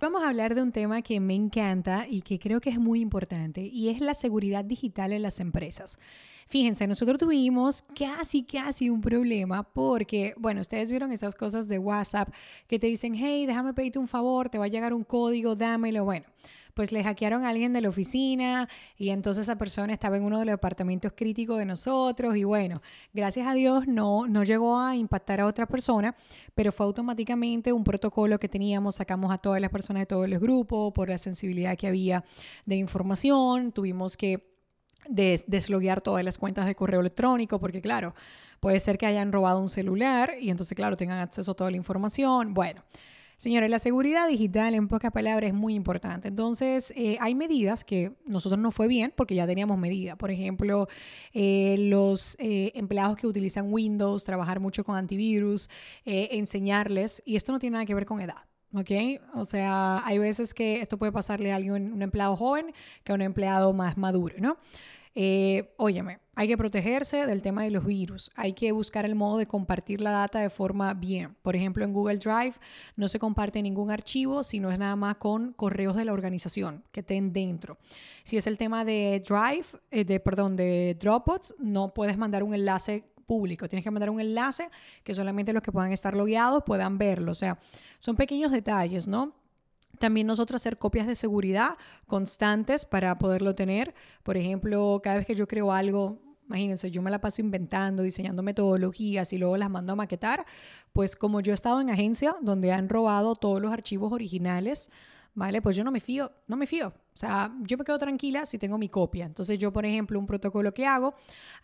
Vamos a hablar de un tema que me encanta y que creo que es muy importante y es la seguridad digital en las empresas. Fíjense, nosotros tuvimos casi, casi un problema porque, bueno, ustedes vieron esas cosas de WhatsApp que te dicen, hey, déjame pedirte un favor, te va a llegar un código, dámelo. Bueno, pues le hackearon a alguien de la oficina y entonces esa persona estaba en uno de los departamentos críticos de nosotros y bueno, gracias a Dios no, no llegó a impactar a otra persona, pero fue automáticamente un protocolo que teníamos, sacamos a todas las personas de todos los grupos por la sensibilidad que había de información, tuvimos que de desloguear todas las cuentas de correo electrónico, porque claro, puede ser que hayan robado un celular y entonces, claro, tengan acceso a toda la información. Bueno, señores, la seguridad digital, en pocas palabras, es muy importante. Entonces, eh, hay medidas que nosotros no fue bien porque ya teníamos medidas. Por ejemplo, eh, los eh, empleados que utilizan Windows, trabajar mucho con antivirus, enseñarles, y esto no tiene nada que ver con edad. ¿ok? O sea, hay veces que esto puede pasarle a alguien, un empleado joven, que a un empleado más maduro, ¿no? Eh, óyeme, hay que protegerse del tema de los virus, hay que buscar el modo de compartir la data de forma bien. Por ejemplo, en Google Drive no se comparte ningún archivo, sino es nada más con correos de la organización que estén dentro. Si es el tema de Drive, eh, de, perdón, de Dropbox, no puedes mandar un enlace público. Tienes que mandar un enlace que solamente los que puedan estar logueados puedan verlo. O sea, son pequeños detalles, ¿no? También nosotros hacer copias de seguridad constantes para poderlo tener. Por ejemplo, cada vez que yo creo algo, imagínense, yo me la paso inventando, diseñando metodologías y luego las mando a maquetar, pues como yo he estado en agencia donde han robado todos los archivos originales, ¿vale? Pues yo no me fío, no me fío. O sea, yo me quedo tranquila si tengo mi copia. Entonces yo, por ejemplo, un protocolo que hago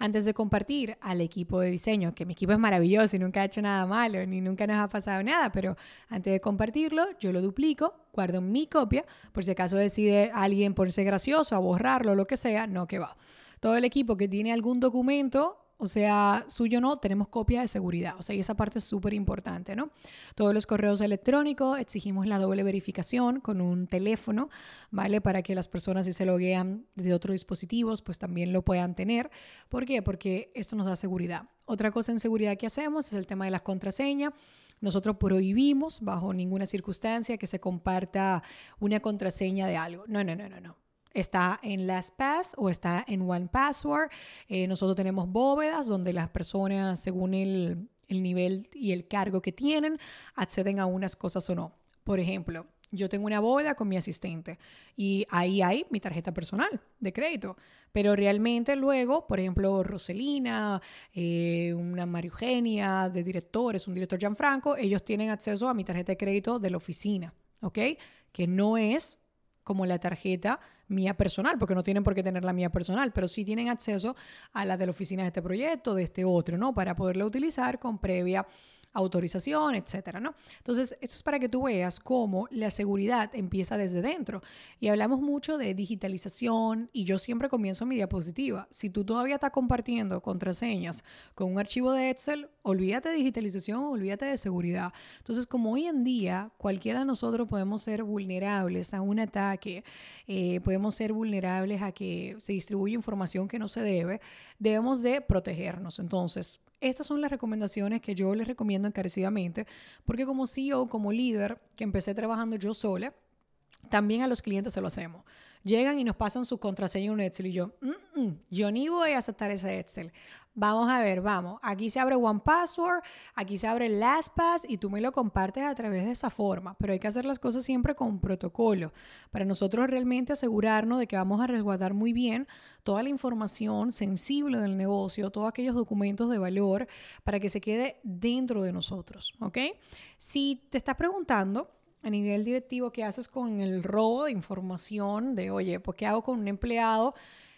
antes de compartir al equipo de diseño, que mi equipo es maravilloso y nunca ha hecho nada malo, ni nunca nos ha pasado nada, pero antes de compartirlo, yo lo duplico, guardo mi copia, por si acaso decide alguien por ser gracioso a borrarlo, lo que sea, no que va. Todo el equipo que tiene algún documento o sea, suyo no, tenemos copia de seguridad. O sea, y esa parte es súper importante, ¿no? Todos los correos electrónicos exigimos la doble verificación con un teléfono, ¿vale? Para que las personas si se loguean desde otros dispositivos, pues también lo puedan tener. ¿Por qué? Porque esto nos da seguridad. Otra cosa en seguridad que hacemos es el tema de las contraseñas. Nosotros prohibimos bajo ninguna circunstancia que se comparta una contraseña de algo. No, no, no, no, no está en LastPass o está en OnePassword. Eh, nosotros tenemos bóvedas donde las personas, según el, el nivel y el cargo que tienen, acceden a unas cosas o no. Por ejemplo, yo tengo una bóveda con mi asistente y ahí hay mi tarjeta personal de crédito. Pero realmente luego, por ejemplo, Roselina, eh, una María Eugenia de directores, un director Gianfranco, ellos tienen acceso a mi tarjeta de crédito de la oficina, ¿ok? Que no es como la tarjeta mía personal, porque no tienen por qué tener la mía personal, pero sí tienen acceso a la de la oficina de este proyecto, de este otro, ¿no? Para poderla utilizar con previa autorización, etcétera, ¿no? Entonces, esto es para que tú veas cómo la seguridad empieza desde dentro. Y hablamos mucho de digitalización y yo siempre comienzo mi diapositiva. Si tú todavía estás compartiendo contraseñas con un archivo de Excel, olvídate de digitalización, olvídate de seguridad. Entonces, como hoy en día cualquiera de nosotros podemos ser vulnerables a un ataque, eh, podemos ser vulnerables a que se distribuya información que no se debe, debemos de protegernos. Entonces, estas son las recomendaciones que yo les recomiendo encarecidamente, porque como CEO, como líder, que empecé trabajando yo sola, también a los clientes se lo hacemos. Llegan y nos pasan su contraseña en un Excel y yo, mm, yo ni voy a aceptar ese Excel. Vamos a ver, vamos. Aquí se abre One Password, aquí se abre LastPass y tú me lo compartes a través de esa forma. Pero hay que hacer las cosas siempre con protocolo para nosotros realmente asegurarnos de que vamos a resguardar muy bien toda la información sensible del negocio, todos aquellos documentos de valor para que se quede dentro de nosotros, ¿ok? Si te estás preguntando a nivel directivo, ¿qué haces con el robo de información? De, oye, pues ¿qué hago con un empleado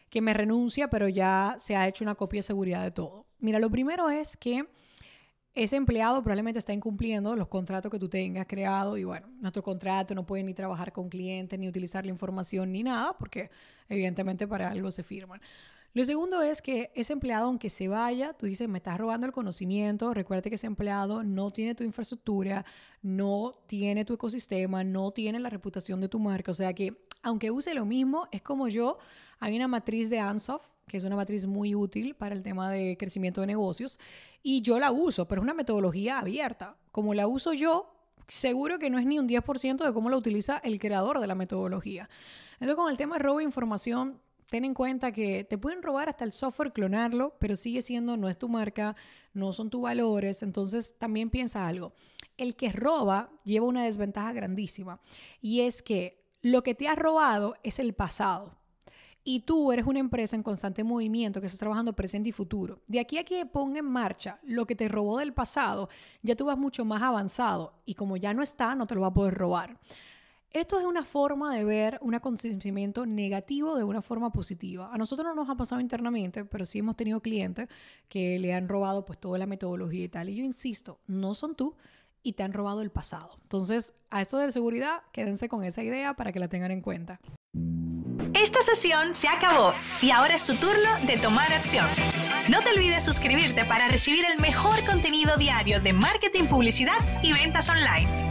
que me renuncia, pero ya se ha hecho una copia de seguridad de todo? Mira, lo primero es que ese empleado probablemente está incumpliendo los contratos que tú tengas creado y bueno, nuestro contrato no puede ni trabajar con clientes, ni utilizar la información, ni nada, porque evidentemente para algo se firman. Lo segundo es que ese empleado, aunque se vaya, tú dices, me estás robando el conocimiento, recuerda que ese empleado no tiene tu infraestructura, no tiene tu ecosistema, no tiene la reputación de tu marca. O sea que, aunque use lo mismo, es como yo, hay una matriz de Ansoft, que es una matriz muy útil para el tema de crecimiento de negocios, y yo la uso, pero es una metodología abierta. Como la uso yo, seguro que no es ni un 10% de cómo lo utiliza el creador de la metodología. Entonces, con el tema robo de información, ten en cuenta que te pueden robar hasta el software, clonarlo, pero sigue siendo, no es tu marca, no son tus valores. Entonces, también piensa algo. El que roba lleva una desventaja grandísima y es que lo que te has robado es el pasado y tú eres una empresa en constante movimiento que estás trabajando presente y futuro. De aquí a que ponga en marcha lo que te robó del pasado, ya tú vas mucho más avanzado y como ya no está, no te lo va a poder robar. Esto es una forma de ver un acontecimiento negativo de una forma positiva. A nosotros no nos ha pasado internamente, pero sí hemos tenido clientes que le han robado pues toda la metodología y tal. Y yo insisto, no son tú y te han robado el pasado. Entonces, a esto de seguridad, quédense con esa idea para que la tengan en cuenta. Esta sesión se acabó y ahora es tu turno de tomar acción. No te olvides suscribirte para recibir el mejor contenido diario de marketing, publicidad y ventas online.